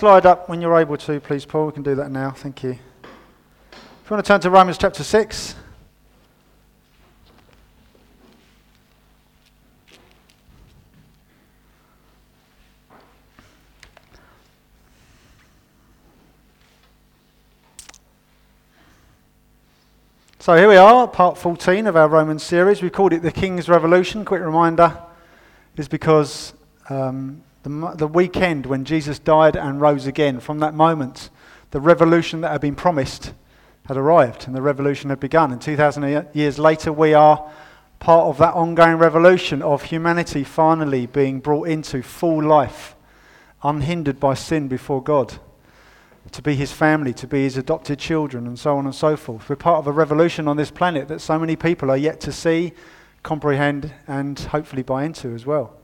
slide up when you're able to, please, Paul? We can do that now. Thank you. If you want to turn to Romans chapter 6. So here we are, part 14 of our Roman series. We called it the King's Revolution. Quick reminder is because um, the, the weekend when Jesus died and rose again, from that moment, the revolution that had been promised had arrived and the revolution had begun. And 2,000 years later, we are part of that ongoing revolution of humanity finally being brought into full life, unhindered by sin before God to be his family, to be his adopted children, and so on and so forth. We're part of a revolution on this planet that so many people are yet to see, comprehend, and hopefully buy into as well.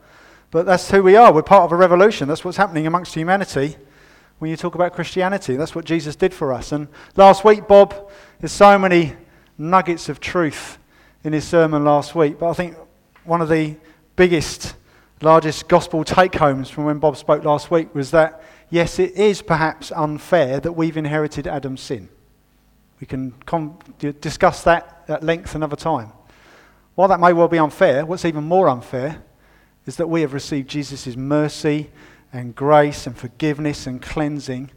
But that's who we are. We're part of a revolution. That's what's happening amongst humanity when you talk about Christianity. That's what Jesus did for us. And last week, Bob, there's so many nuggets of truth in his sermon last week. But I think one of the biggest, largest gospel take homes from when Bob spoke last week was that yes, it is perhaps unfair that we've inherited Adam's sin. We can com- discuss that at length another time. While that may well be unfair, what's even more unfair is that we have received Jesus' mercy and grace and forgiveness and cleansing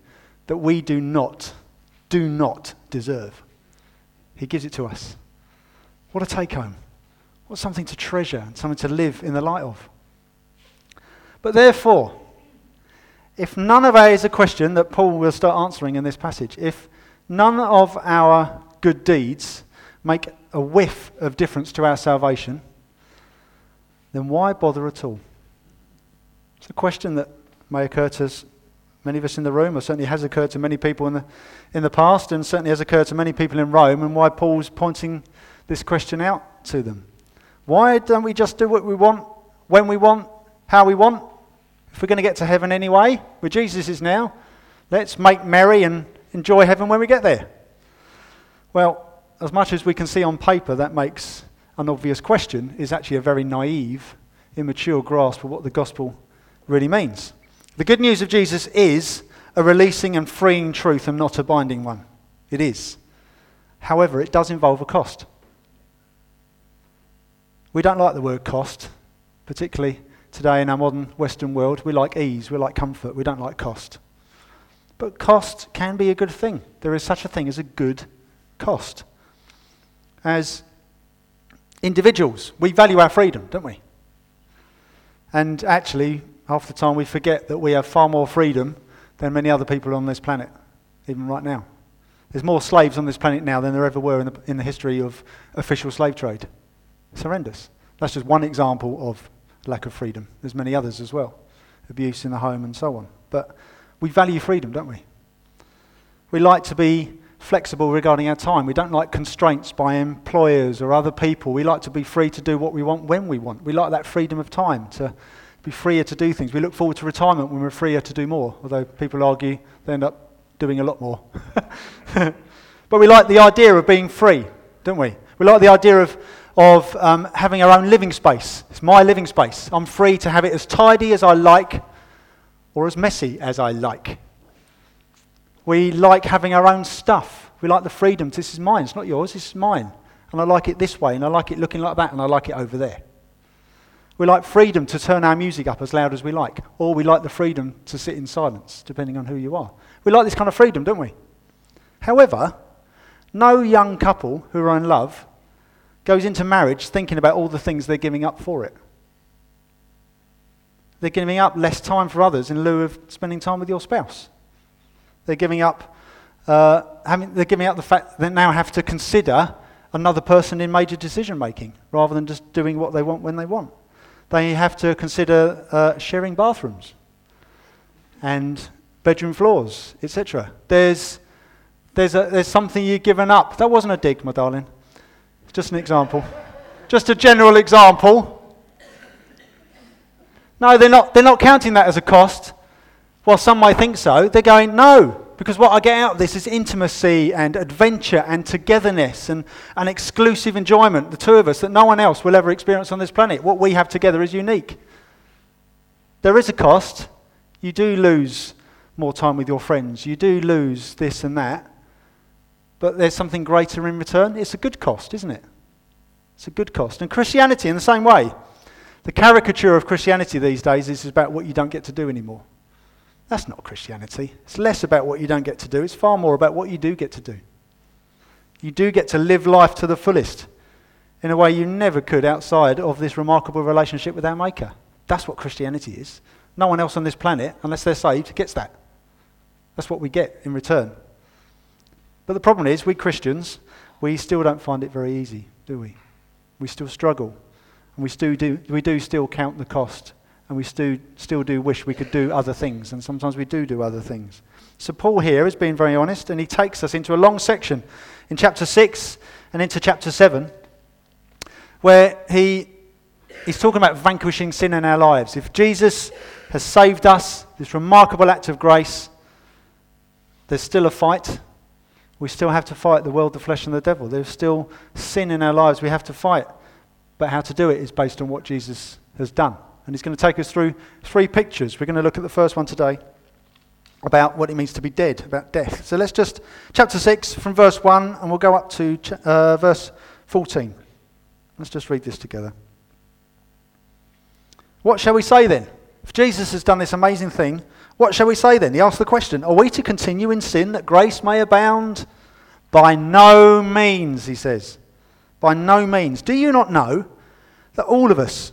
that we do not, do not deserve. He gives it to us. What a take home. What something to treasure and something to live in the light of. But therefore, if none of our is a question that Paul will start answering in this passage, if none of our good deeds make a whiff of difference to our salvation, then why bother at all? It's a question that may occur to many of us in the room, or certainly has occurred to many people in the, in the past, and certainly has occurred to many people in Rome, and why Paul's pointing this question out to them. Why don't we just do what we want, when we want, how we want? If we're going to get to heaven anyway, where Jesus is now, let's make merry and enjoy heaven when we get there. Well, as much as we can see on paper, that makes an obvious question, is actually a very naive, immature grasp of what the gospel really means. The good news of Jesus is a releasing and freeing truth and not a binding one. It is. However, it does involve a cost. We don't like the word cost, particularly today in our modern Western world. We like ease, we like comfort, we don't like cost. But cost can be a good thing. There is such a thing as a good cost. As individuals, we value our freedom, don't we? And actually, half the time we forget that we have far more freedom than many other people on this planet, even right now. There's more slaves on this planet now than there ever were in the, in the history of official slave trade. It's horrendous. That's just one example of lack of freedom. There's many others as well abuse in the home and so on. But we value freedom, don't we? We like to be flexible regarding our time. We don't like constraints by employers or other people. We like to be free to do what we want when we want. We like that freedom of time to be freer to do things. We look forward to retirement when we're freer to do more, although people argue they end up doing a lot more. but we like the idea of being free, don't we? We like the idea of of um, having our own living space. It's my living space. I'm free to have it as tidy as I like or as messy as I like. We like having our own stuff. We like the freedom. This is mine. It's not yours. This is mine. And I like it this way, and I like it looking like that, and I like it over there. We like freedom to turn our music up as loud as we like, or we like the freedom to sit in silence, depending on who you are. We like this kind of freedom, don't we? However, no young couple who are in love goes into marriage thinking about all the things they're giving up for it. They're giving up less time for others in lieu of spending time with your spouse. They're giving up, uh, having, they're giving up the fact that they now have to consider another person in major decision making rather than just doing what they want when they want. They have to consider uh, sharing bathrooms and bedroom floors, etc. There's, there's, there's something you've given up. That wasn't a dig, my darling. Just an example. Just a general example. No, they're not, they're not counting that as a cost. While some might think so, they're going, no, because what I get out of this is intimacy and adventure and togetherness and, and exclusive enjoyment, the two of us, that no one else will ever experience on this planet. What we have together is unique. There is a cost. You do lose more time with your friends. You do lose this and that, but there's something greater in return. It's a good cost, isn't it? It's a good cost. And Christianity, in the same way, the caricature of Christianity these days is about what you don't get to do anymore. That's not Christianity. It's less about what you don't get to do, it's far more about what you do get to do. You do get to live life to the fullest in a way you never could outside of this remarkable relationship with our Maker. That's what Christianity is. No one else on this planet, unless they're saved, gets that. That's what we get in return. But the problem is, we Christians, we still don't find it very easy, do we? We still struggle. And we, still do, we do still count the cost. And we still, still do wish we could do other things. And sometimes we do do other things. So Paul here is being very honest, and he takes us into a long section in chapter 6 and into chapter 7 where he, he's talking about vanquishing sin in our lives. If Jesus has saved us, this remarkable act of grace, there's still a fight. We still have to fight the world, the flesh, and the devil. There's still sin in our lives we have to fight. But how to do it is based on what Jesus has done. And he's going to take us through three pictures. We're going to look at the first one today about what it means to be dead, about death. So let's just, chapter 6 from verse 1, and we'll go up to uh, verse 14. Let's just read this together. What shall we say then? If Jesus has done this amazing thing, what shall we say then? He asks the question Are we to continue in sin that grace may abound? By no means, he says. By no means. Do you not know that all of us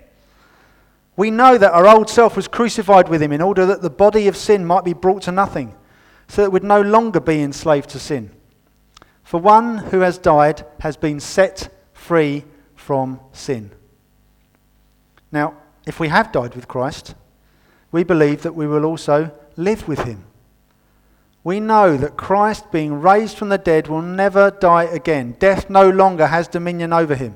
We know that our old self was crucified with him in order that the body of sin might be brought to nothing, so that we'd no longer be enslaved to sin. For one who has died has been set free from sin. Now, if we have died with Christ, we believe that we will also live with him. We know that Christ, being raised from the dead, will never die again. Death no longer has dominion over him.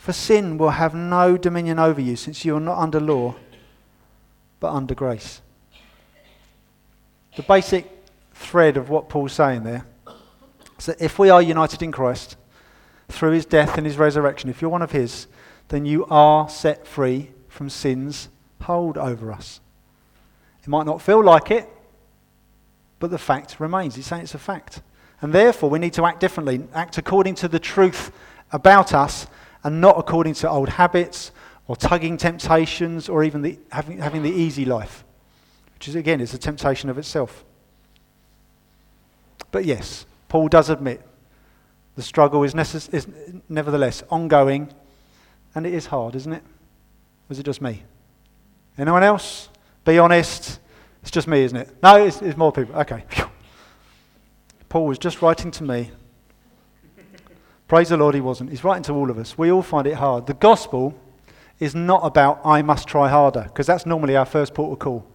For sin will have no dominion over you, since you are not under law, but under grace. The basic thread of what Paul's saying there is that if we are united in Christ through his death and his resurrection, if you're one of his, then you are set free from sin's hold over us. It might not feel like it, but the fact remains. He's saying it's a fact. And therefore, we need to act differently, act according to the truth about us and not according to old habits or tugging temptations or even the, having, having the easy life, which is, again, is a temptation of itself. But yes, Paul does admit the struggle is, necess- is nevertheless ongoing and it is hard, isn't it? Was it just me? Anyone else? Be honest. It's just me, isn't it? No, it's, it's more people. Okay. Paul was just writing to me. Praise the Lord, he wasn't. He's writing to all of us. We all find it hard. The gospel is not about I must try harder, because that's normally our first port of call.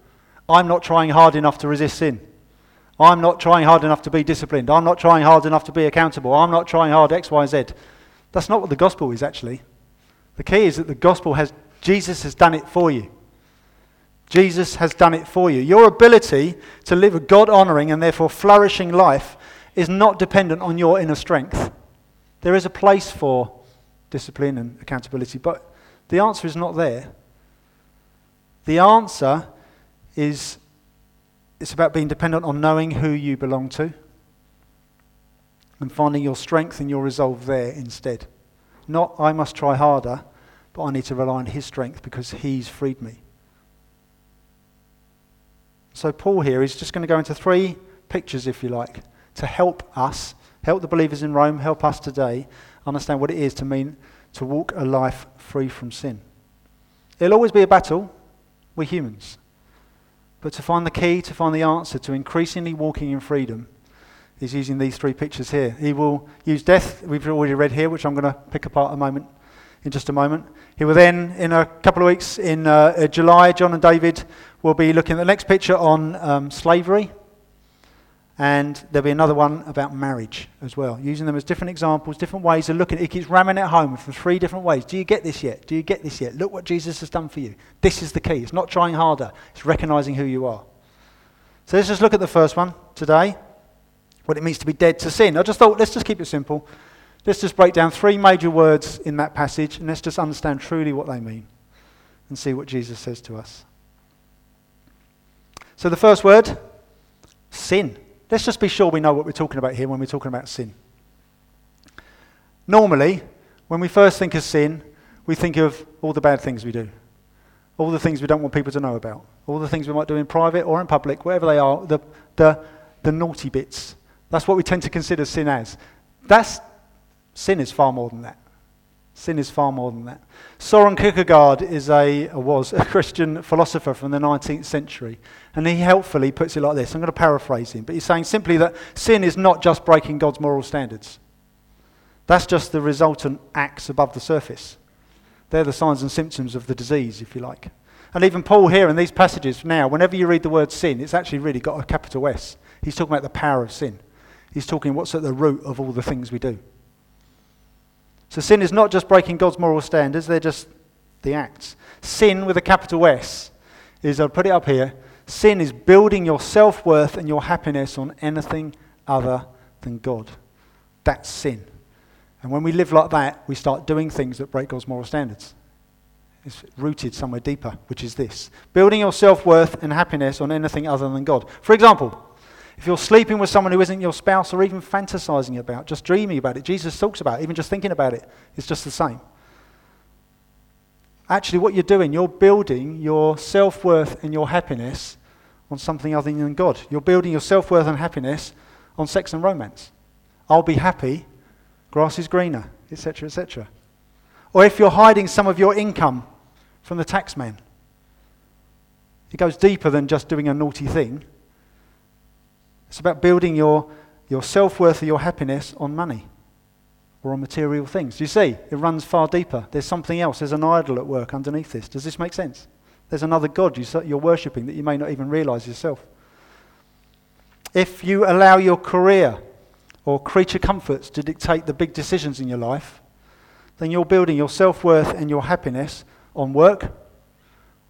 I'm not trying hard enough to resist sin. I'm not trying hard enough to be disciplined. I'm not trying hard enough to be accountable. I'm not trying hard X, Y, Z. That's not what the gospel is, actually. The key is that the gospel has Jesus has done it for you. Jesus has done it for you. Your ability to live a God honoring and therefore flourishing life is not dependent on your inner strength. There is a place for discipline and accountability, but the answer is not there. The answer is it's about being dependent on knowing who you belong to and finding your strength and your resolve there instead. Not, I must try harder, but I need to rely on his strength because he's freed me. So, Paul here is just going to go into three pictures, if you like, to help us help the believers in Rome, help us today understand what it is to mean to walk a life free from sin. It'll always be a battle. We're humans. But to find the key, to find the answer to increasingly walking in freedom, is using these three pictures here. He will use death, we've already read here, which I'm going to pick apart a moment in just a moment. He will then, in a couple of weeks, in uh, uh, July, John and David will be looking at the next picture on um, slavery. And there'll be another one about marriage as well, using them as different examples, different ways of looking. He keeps ramming it home from three different ways. Do you get this yet? Do you get this yet? Look what Jesus has done for you. This is the key. It's not trying harder, it's recognizing who you are. So let's just look at the first one today what it means to be dead to sin. I just thought, let's just keep it simple. Let's just break down three major words in that passage and let's just understand truly what they mean and see what Jesus says to us. So, the first word, sin. Let's just be sure we know what we're talking about here when we're talking about sin. Normally, when we first think of sin, we think of all the bad things we do, all the things we don't want people to know about, all the things we might do in private or in public, wherever they are, the, the, the naughty bits. That's what we tend to consider sin as. That's, sin is far more than that. Sin is far more than that. Soren Kierkegaard is a, was a Christian philosopher from the 19th century, and he helpfully puts it like this. I'm going to paraphrase him, but he's saying simply that sin is not just breaking God's moral standards. That's just the resultant acts above the surface. They're the signs and symptoms of the disease, if you like. And even Paul here in these passages now, whenever you read the word sin, it's actually really got a capital S. He's talking about the power of sin. He's talking what's at the root of all the things we do. So sin is not just breaking God's moral standards, they're just the acts. Sin with a capital S is, I'll put it up here, sin is building your self worth and your happiness on anything other than God. That's sin. And when we live like that, we start doing things that break God's moral standards. It's rooted somewhere deeper, which is this building your self worth and happiness on anything other than God. For example, if you're sleeping with someone who isn't your spouse or even fantasizing about, just dreaming about it, Jesus talks about it, even just thinking about it, it's just the same. Actually, what you're doing, you're building your self worth and your happiness on something other than God. You're building your self worth and happiness on sex and romance. I'll be happy, grass is greener, etc., etc. Or if you're hiding some of your income from the taxman, it goes deeper than just doing a naughty thing. It's about building your, your self worth or your happiness on money or on material things. You see? It runs far deeper. There's something else. There's an idol at work underneath this. Does this make sense? There's another God you're worshipping that you may not even realize yourself. If you allow your career or creature comforts to dictate the big decisions in your life, then you're building your self worth and your happiness on work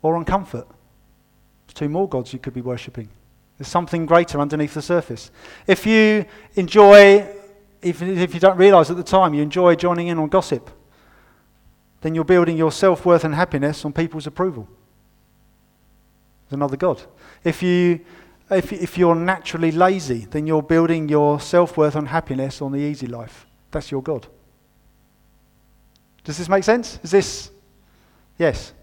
or on comfort. There's two more gods you could be worshipping. There's something greater underneath the surface. If you enjoy, if you don't realize at the time, you enjoy joining in on gossip, then you're building your self worth and happiness on people's approval. There's another God. If, you, if, if you're naturally lazy, then you're building your self worth and happiness on the easy life. That's your God. Does this make sense? Is this? Yes.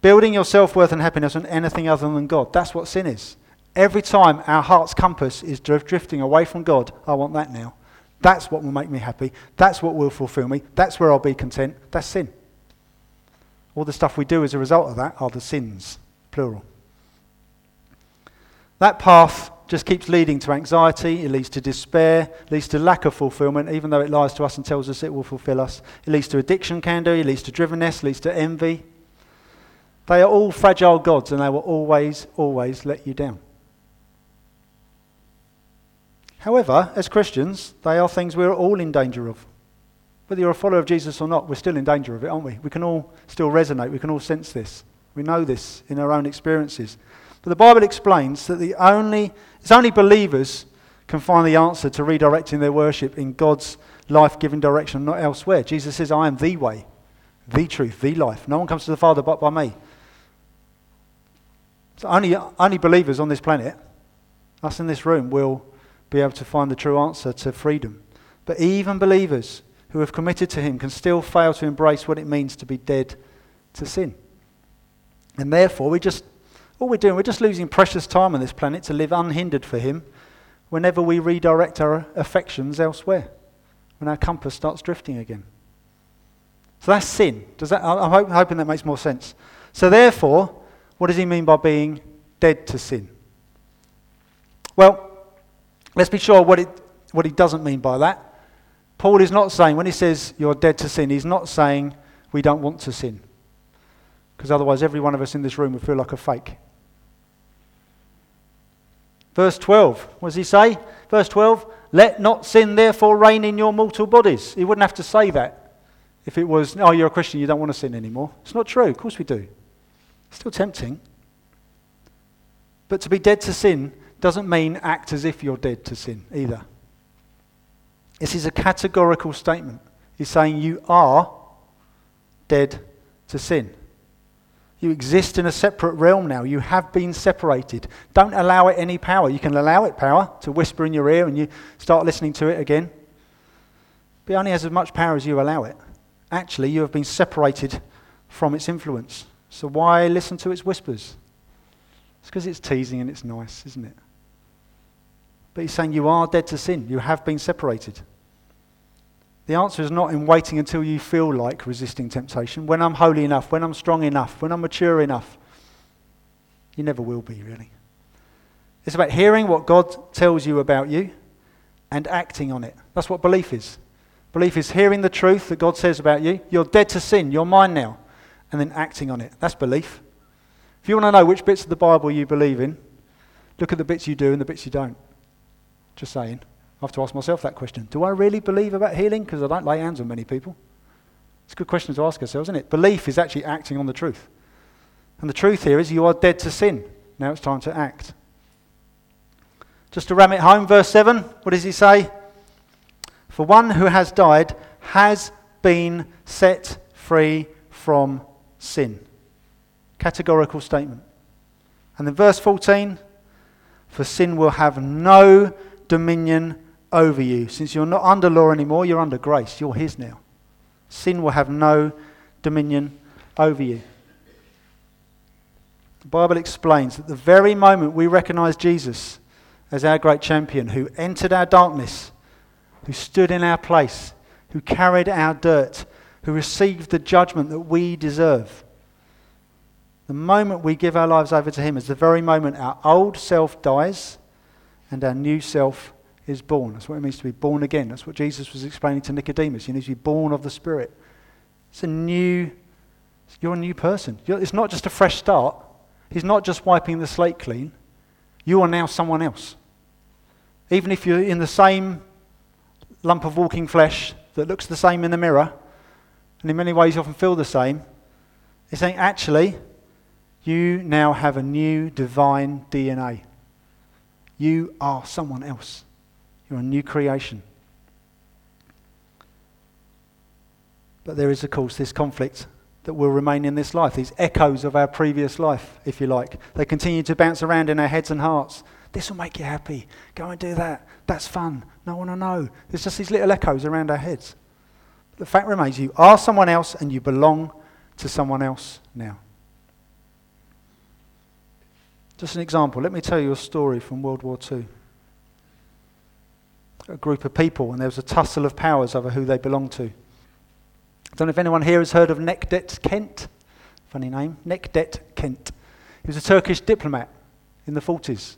Building your self worth and happiness on anything other than God. That's what sin is. Every time our heart's compass is drifting away from God, I want that now. That's what will make me happy. That's what will fulfill me. That's where I'll be content. That's sin. All the stuff we do as a result of that are the sins, plural. That path just keeps leading to anxiety, it leads to despair, leads to lack of fulfillment, even though it lies to us and tells us it will fulfill us. It leads to addiction, can do, it leads to drivenness, leads to envy. They are all fragile gods and they will always, always let you down. However, as Christians, they are things we're all in danger of. Whether you're a follower of Jesus or not, we're still in danger of it, aren't we? We can all still resonate. We can all sense this. We know this in our own experiences. But the Bible explains that the only, it's only believers can find the answer to redirecting their worship in God's life giving direction, not elsewhere. Jesus says, I am the way, the truth, the life. No one comes to the Father but by me. So only, only believers on this planet, us in this room, will be able to find the true answer to freedom. But even believers who have committed to Him can still fail to embrace what it means to be dead to sin. And therefore, we just, all we're doing, we're just losing precious time on this planet to live unhindered for Him whenever we redirect our affections elsewhere, when our compass starts drifting again. So that's sin. Does that, I'm hoping that makes more sense. So, therefore, what does he mean by being dead to sin? Well, let's be sure what, it, what he doesn't mean by that. Paul is not saying, when he says you're dead to sin, he's not saying we don't want to sin. Because otherwise, every one of us in this room would feel like a fake. Verse 12, what does he say? Verse 12, let not sin therefore reign in your mortal bodies. He wouldn't have to say that if it was, oh, you're a Christian, you don't want to sin anymore. It's not true. Of course we do. It's still tempting. But to be dead to sin doesn't mean act as if you're dead to sin either. This is a categorical statement. He's saying you are dead to sin. You exist in a separate realm now. You have been separated. Don't allow it any power. You can allow it power to whisper in your ear and you start listening to it again. But it only has as much power as you allow it. Actually, you have been separated from its influence. So why listen to its whispers? It's because it's teasing and it's nice, isn't it? But he's saying you are dead to sin. You have been separated. The answer is not in waiting until you feel like resisting temptation. When I'm holy enough, when I'm strong enough, when I'm mature enough. You never will be, really. It's about hearing what God tells you about you and acting on it. That's what belief is. Belief is hearing the truth that God says about you. You're dead to sin. You're mine now. And then acting on it. That's belief. If you want to know which bits of the Bible you believe in, look at the bits you do and the bits you don't. Just saying. I have to ask myself that question. Do I really believe about healing? Because I don't lay hands on many people. It's a good question to ask ourselves, isn't it? Belief is actually acting on the truth. And the truth here is you are dead to sin. Now it's time to act. Just to ram it home, verse 7, what does he say? For one who has died has been set free from sin. Categorical statement. And then verse 14, for sin will have no dominion over you. Since you're not under law anymore, you're under grace. You're His now. Sin will have no dominion over you. The Bible explains that the very moment we recognize Jesus as our great champion who entered our darkness, who stood in our place, who carried our dirt, who received the judgment that we deserve. The moment we give our lives over to Him is the very moment our old self dies and our new self is born. That's what it means to be born again. That's what Jesus was explaining to Nicodemus. You need to be born of the Spirit. It's a new, you're a new person. It's not just a fresh start. He's not just wiping the slate clean. You are now someone else. Even if you're in the same lump of walking flesh that looks the same in the mirror, and in many ways often feel the same, he's saying, actually, you now have a new divine DNA. You are someone else. You're a new creation. But there is, of course, this conflict that will remain in this life, these echoes of our previous life, if you like. They continue to bounce around in our heads and hearts. This will make you happy. Go and do that. That's fun. No one will know. There's just these little echoes around our heads. But The fact remains you are someone else and you belong to someone else now. Just an example. Let me tell you a story from World War II a group of people, and there was a tussle of powers over who they belonged to. I don't know if anyone here has heard of Necdet Kent. Funny name, Necdet Kent. He was a Turkish diplomat in the 40s.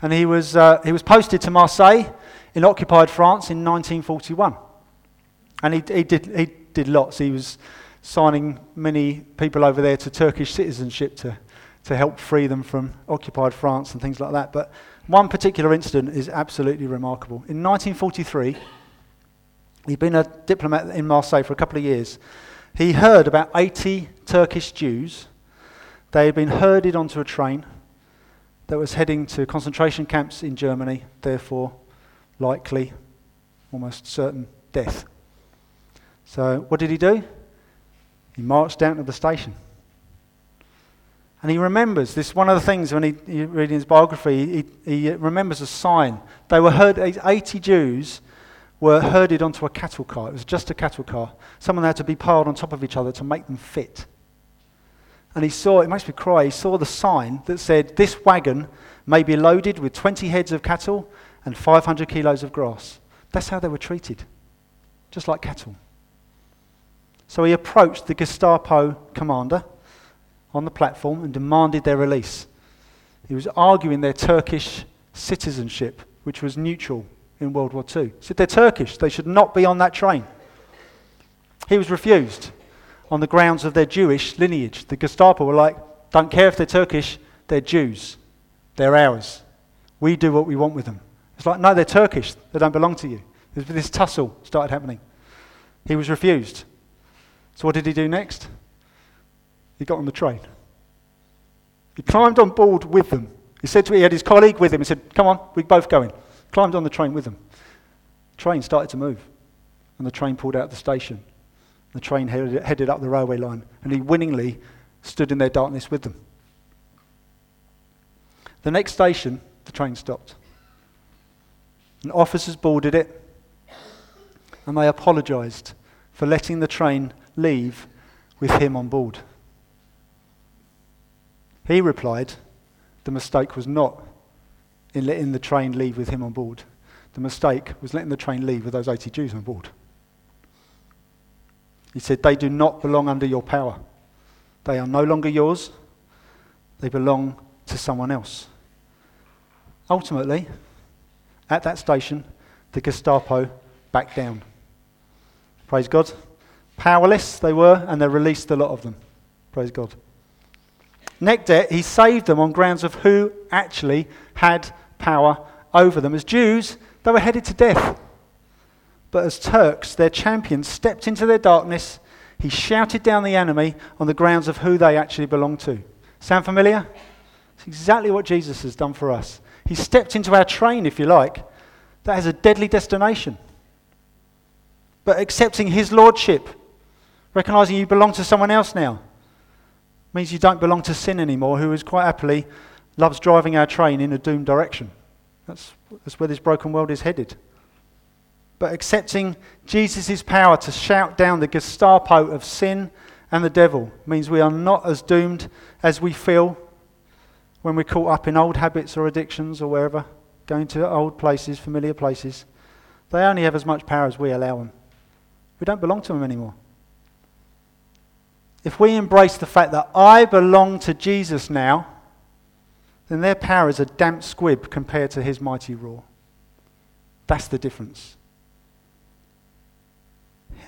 And he was, uh, he was posted to Marseille in occupied France in 1941. And he, he, did, he did lots. He was signing many people over there to Turkish citizenship to, to help free them from occupied France and things like that. But one particular incident is absolutely remarkable. In 1943, he'd been a diplomat in Marseille for a couple of years. He heard about 80 Turkish Jews. They had been herded onto a train that was heading to concentration camps in Germany, therefore, likely, almost certain death. So, what did he do? He marched down to the station. And he remembers this one of the things when he, he reading his biography, he, he remembers a sign. They were heard, 80 Jews were herded onto a cattle car. It was just a cattle car. Someone had to be piled on top of each other to make them fit. And he saw, it makes me cry, he saw the sign that said, This wagon may be loaded with 20 heads of cattle and 500 kilos of grass. That's how they were treated, just like cattle. So he approached the Gestapo commander on the platform and demanded their release. He was arguing their Turkish citizenship, which was neutral in World War II. He said they're Turkish, they should not be on that train. He was refused on the grounds of their Jewish lineage. The Gestapo were like, don't care if they're Turkish, they're Jews. They're ours. We do what we want with them. It's like, no, they're Turkish. They don't belong to you. This tussle started happening. He was refused. So what did he do next? He got on the train. He climbed on board with them. He said to me, he had his colleague with him. He said, come on, we're both going. Climbed on the train with them. The train started to move. And the train pulled out of the station. The train headed, headed up the railway line. And he winningly stood in their darkness with them. The next station, the train stopped. And officers boarded it. And they apologized for letting the train leave with him on board. He replied, the mistake was not in letting the train leave with him on board. The mistake was letting the train leave with those 80 Jews on board. He said, They do not belong under your power. They are no longer yours, they belong to someone else. Ultimately, at that station, the Gestapo backed down. Praise God. Powerless they were, and they released a lot of them. Praise God. Necdet, he saved them on grounds of who actually had power over them. As Jews, they were headed to death. But as Turks, their champion stepped into their darkness. He shouted down the enemy on the grounds of who they actually belonged to. Sound familiar? It's exactly what Jesus has done for us. He stepped into our train, if you like, that has a deadly destination. But accepting his lordship, recognizing you belong to someone else now, means you don't belong to sin anymore, who is quite happily loves driving our train in a doomed direction. That's, that's where this broken world is headed. But accepting Jesus' power to shout down the Gestapo of sin and the devil means we are not as doomed as we feel when we're caught up in old habits or addictions or wherever, going to old places, familiar places. They only have as much power as we allow them. We don't belong to them anymore if we embrace the fact that I belong to Jesus now, then their power is a damp squib compared to his mighty roar. That's the difference.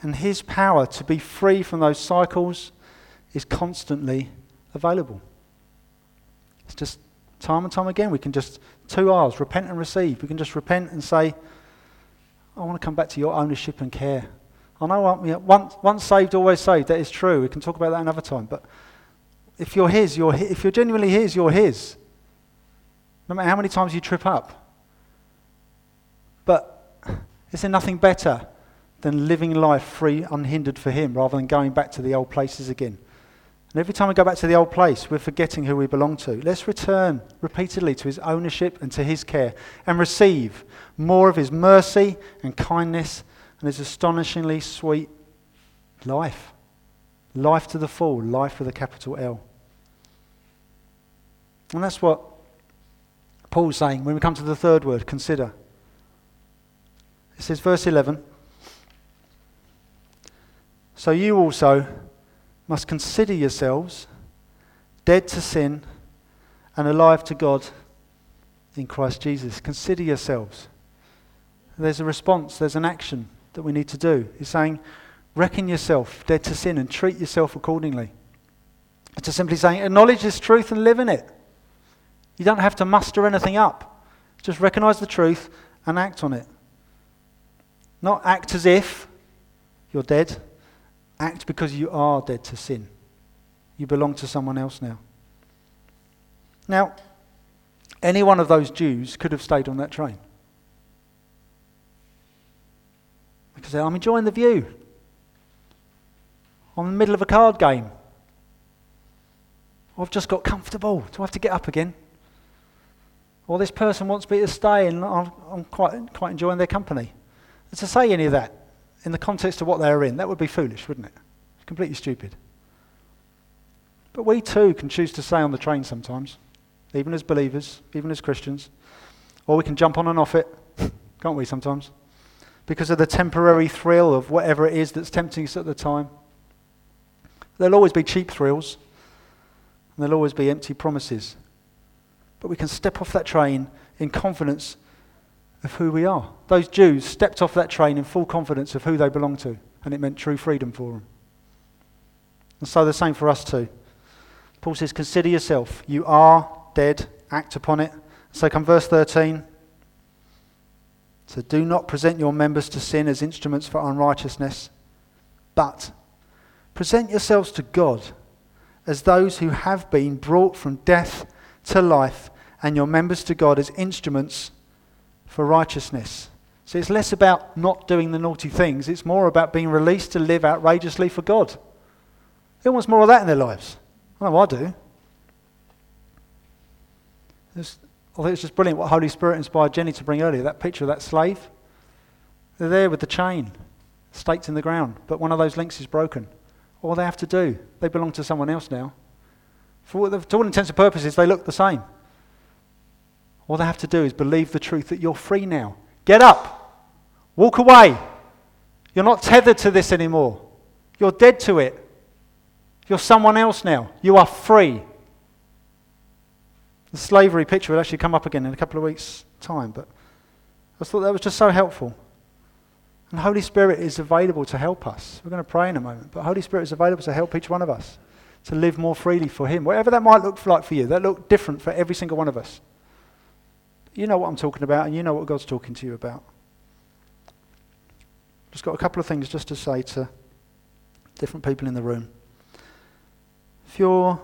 And his power to be free from those cycles is constantly available. It's just time and time again. We can just, two R's, repent and receive. We can just repent and say, I want to come back to your ownership and care. I know once, once saved, always saved. That is true. We can talk about that another time. But if you're His, you're, if you're genuinely His, you're His. No matter how many times you trip up. But is there nothing better than living life free, unhindered for Him, rather than going back to the old places again? And every time we go back to the old place, we're forgetting who we belong to. Let's return repeatedly to His ownership and to His care and receive more of His mercy and kindness and his astonishingly sweet life. Life to the full, life with a capital L. And that's what Paul's saying when we come to the third word, consider. It says, verse 11 So you also must consider yourselves dead to sin and alive to God in Christ Jesus. Consider yourselves. There's a response, there's an action that we need to do. He's saying, reckon yourself dead to sin and treat yourself accordingly. It's just simply saying, acknowledge this truth and live in it. You don't have to muster anything up. Just recognize the truth and act on it. Not act as if you're dead, act because you are dead to sin. You belong to someone else now. Now, any one of those Jews could have stayed on that train. Because I'm enjoying the view. I'm in the middle of a card game. I've just got comfortable. Do I have to get up again? Or this person wants me to stay and I'm, I'm quite, quite enjoying their company. And to say any of that in the context of what they're in, that would be foolish, wouldn't it? It's completely stupid. But we too can choose to stay on the train sometimes, even as believers, even as Christians. Or we can jump on and off it can't we sometimes? Because of the temporary thrill of whatever it is that's tempting us at the time. There'll always be cheap thrills, and there'll always be empty promises. But we can step off that train in confidence of who we are. Those Jews stepped off that train in full confidence of who they belonged to, and it meant true freedom for them. And so the same for us too. Paul says, Consider yourself. You are dead. Act upon it. So come verse 13. So do not present your members to sin as instruments for unrighteousness, but present yourselves to God as those who have been brought from death to life, and your members to God as instruments for righteousness. So it's less about not doing the naughty things, it's more about being released to live outrageously for God. Who wants more of that in their lives? I know I do. There's, I think it's just brilliant what Holy Spirit inspired Jenny to bring earlier that picture of that slave. They're there with the chain staked in the ground, but one of those links is broken. All they have to do, they belong to someone else now. For, to all intents and purposes, they look the same. All they have to do is believe the truth that you're free now. Get up. Walk away. You're not tethered to this anymore. You're dead to it. You're someone else now. You are free. The slavery picture will actually come up again in a couple of weeks' time, but I thought that was just so helpful. And Holy Spirit is available to help us. We're going to pray in a moment, but Holy Spirit is available to help each one of us to live more freely for Him. Whatever that might look like for you, that look different for every single one of us. You know what I'm talking about, and you know what God's talking to you about. Just got a couple of things just to say to different people in the room. If you're,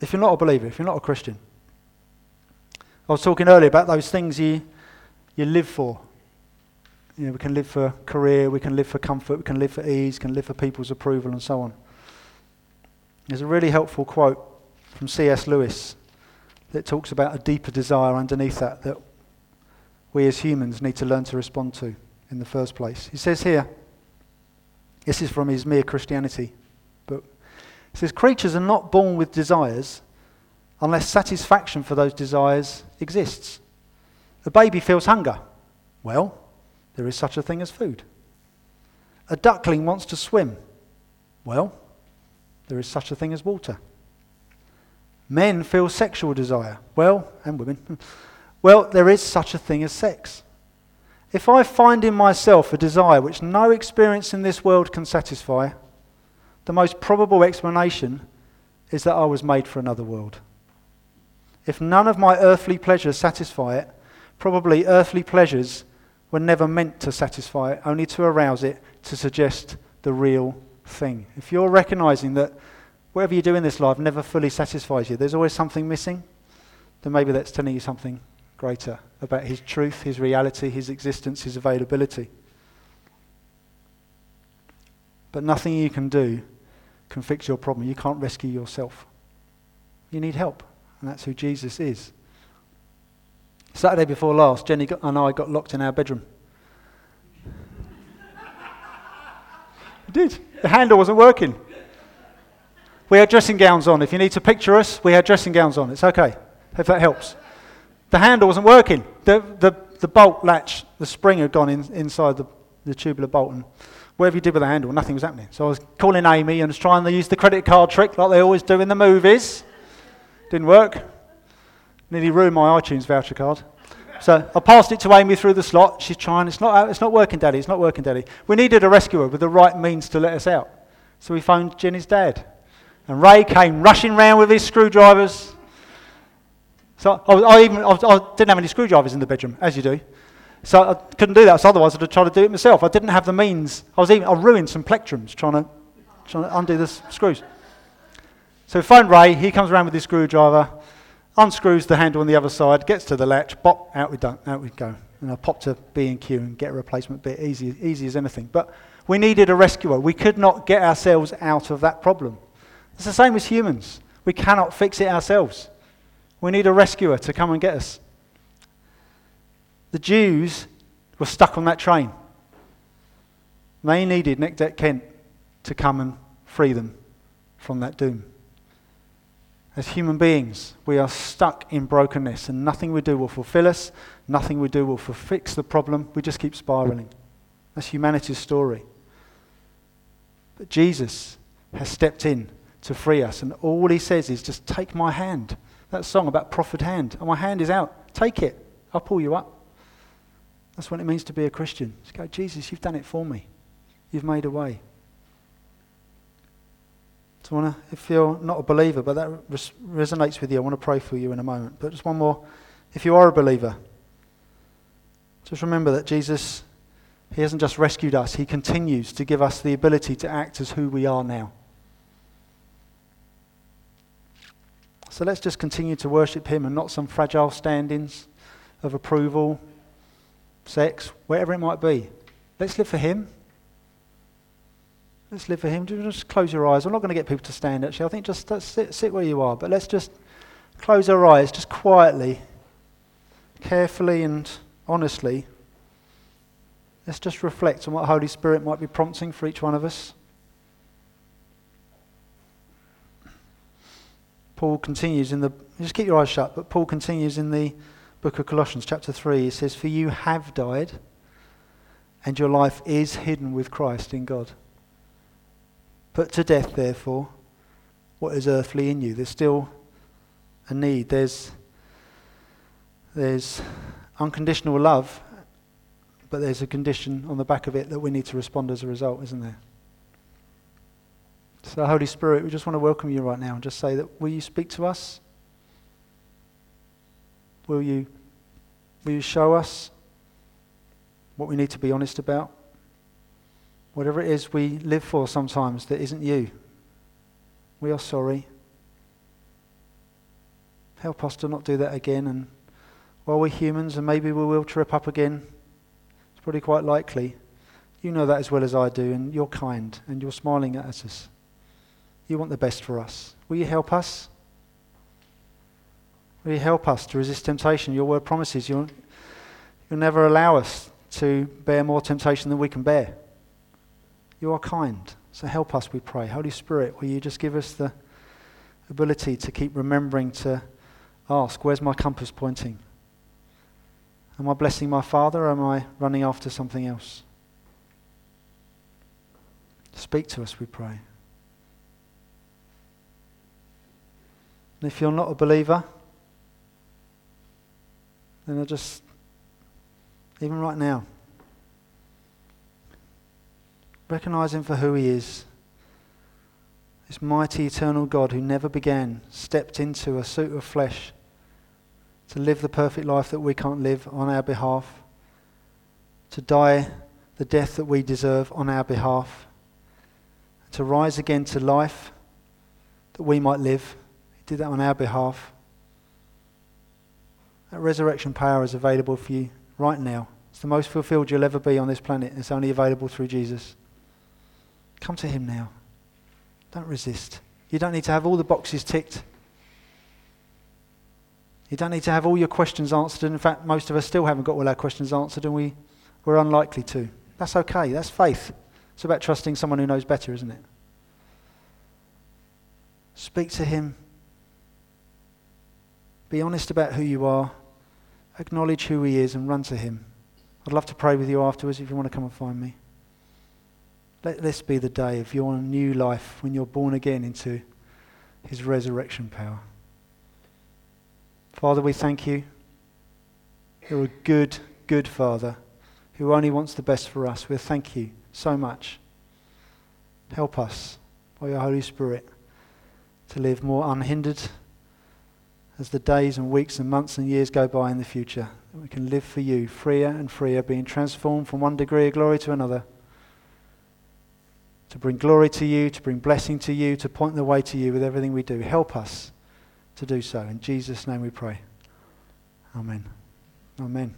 if you're not a believer, if you're not a Christian, I was talking earlier about those things you, you live for. You know, we can live for career, we can live for comfort, we can live for ease, can live for people's approval, and so on. There's a really helpful quote from C.S. Lewis that talks about a deeper desire underneath that that we as humans need to learn to respond to in the first place. He says here, this is from his Mere Christianity book. He says, Creatures are not born with desires unless satisfaction for those desires exists. A baby feels hunger. Well, there is such a thing as food. A duckling wants to swim. Well, there is such a thing as water. Men feel sexual desire. Well, and women. Well, there is such a thing as sex. If I find in myself a desire which no experience in this world can satisfy, the most probable explanation is that I was made for another world. If none of my earthly pleasures satisfy it, probably earthly pleasures were never meant to satisfy it, only to arouse it, to suggest the real thing. If you're recognizing that whatever you do in this life never fully satisfies you, there's always something missing, then maybe that's telling you something greater about His truth, His reality, His existence, His availability. But nothing you can do can fix your problem. You can't rescue yourself. You need help, and that's who Jesus is. Saturday before last, Jenny and I got locked in our bedroom. we did. The handle wasn't working. We had dressing gowns on. If you need to picture us, we had dressing gowns on. It's okay, if that helps. The handle wasn't working. The, the, the bolt latch, the spring had gone in, inside the, the tubular bolt. And whatever you did with the handle, nothing was happening. So I was calling Amy and was trying to use the credit card trick like they always do in the movies. Didn't work. Nearly ruined my iTunes voucher card. So I passed it to Amy through the slot. She's trying. It's not, it's not working, Daddy. It's not working, Daddy. We needed a rescuer with the right means to let us out. So we phoned Jenny's dad. And Ray came rushing round with his screwdrivers. So I, I even I, I didn't have any screwdrivers in the bedroom, as you do. So I couldn't do that. So otherwise, I'd have tried to do it myself. I didn't have the means. I was even I ruined some plectrums trying to, trying to undo the screws. So phone Ray. He comes around with his screwdriver, unscrews the handle on the other side, gets to the latch, pop out we done, out we go. And I pop to B and Q and get a replacement bit, easy, easy as anything. But we needed a rescuer. We could not get ourselves out of that problem. It's the same as humans. We cannot fix it ourselves. We need a rescuer to come and get us. The Jews were stuck on that train. They needed Necdet Kent to come and free them from that doom. As human beings, we are stuck in brokenness, and nothing we do will fulfill us, nothing we do will fix the problem. We just keep spiraling. That's humanity's story. But Jesus has stepped in to free us, and all he says is, Just take my hand. That song about prophet hand. And my hand is out. Take it. I'll pull you up. That's what it means to be a Christian. Just go, Jesus, you've done it for me. You've made a way. So I want to, if you're not a believer, but that res- resonates with you, I want to pray for you in a moment. But just one more. If you are a believer, just remember that Jesus, He hasn't just rescued us, He continues to give us the ability to act as who we are now. So let's just continue to worship Him and not some fragile standings of approval, sex, whatever it might be. Let's live for Him. Let's live for Him. Just close your eyes. I'm not going to get people to stand, actually. I think just sit, sit where you are. But let's just close our eyes, just quietly, carefully, and honestly. Let's just reflect on what Holy Spirit might be prompting for each one of us. Paul continues in the, just keep your eyes shut, but Paul continues in the book of Colossians, chapter 3. it says, For you have died, and your life is hidden with Christ in God. Put to death, therefore, what is earthly in you. There's still a need. There's, there's unconditional love, but there's a condition on the back of it that we need to respond as a result, isn't there? So, Holy Spirit, we just want to welcome you right now and just say that will you speak to us? Will you, will you show us what we need to be honest about? Whatever it is we live for sometimes that isn't you, we are sorry. Help us to not do that again. And while we're humans, and maybe we will trip up again, it's probably quite likely. You know that as well as I do, and you're kind, and you're smiling at us. You want the best for us. Will you help us? Will you help us to resist temptation? Your word promises you'll, you'll never allow us to bear more temptation than we can bear. You are kind. So help us, we pray. Holy Spirit, will you just give us the ability to keep remembering to ask, where's my compass pointing? Am I blessing my Father or am I running after something else? Speak to us, we pray. And if you're not a believer, then I just, even right now, Recognize him for who he is. This mighty eternal God who never began stepped into a suit of flesh to live the perfect life that we can't live on our behalf, to die the death that we deserve on our behalf, to rise again to life that we might live. He did that on our behalf. That resurrection power is available for you right now. It's the most fulfilled you'll ever be on this planet. It's only available through Jesus. Come to Him now. Don't resist. You don't need to have all the boxes ticked. You don't need to have all your questions answered. In fact, most of us still haven't got all our questions answered, and we, we're unlikely to. That's okay. That's faith. It's about trusting someone who knows better, isn't it? Speak to Him. Be honest about who you are. Acknowledge who He is and run to Him. I'd love to pray with you afterwards if you want to come and find me. Let this be the day of your new life when you're born again into his resurrection power. Father, we thank you. You're a good, good Father who only wants the best for us. We thank you so much. Help us by your Holy Spirit to live more unhindered as the days and weeks and months and years go by in the future. We can live for you freer and freer, being transformed from one degree of glory to another to bring glory to you, to bring blessing to you, to point the way to you with everything we do. Help us to do so. In Jesus' name we pray. Amen. Amen.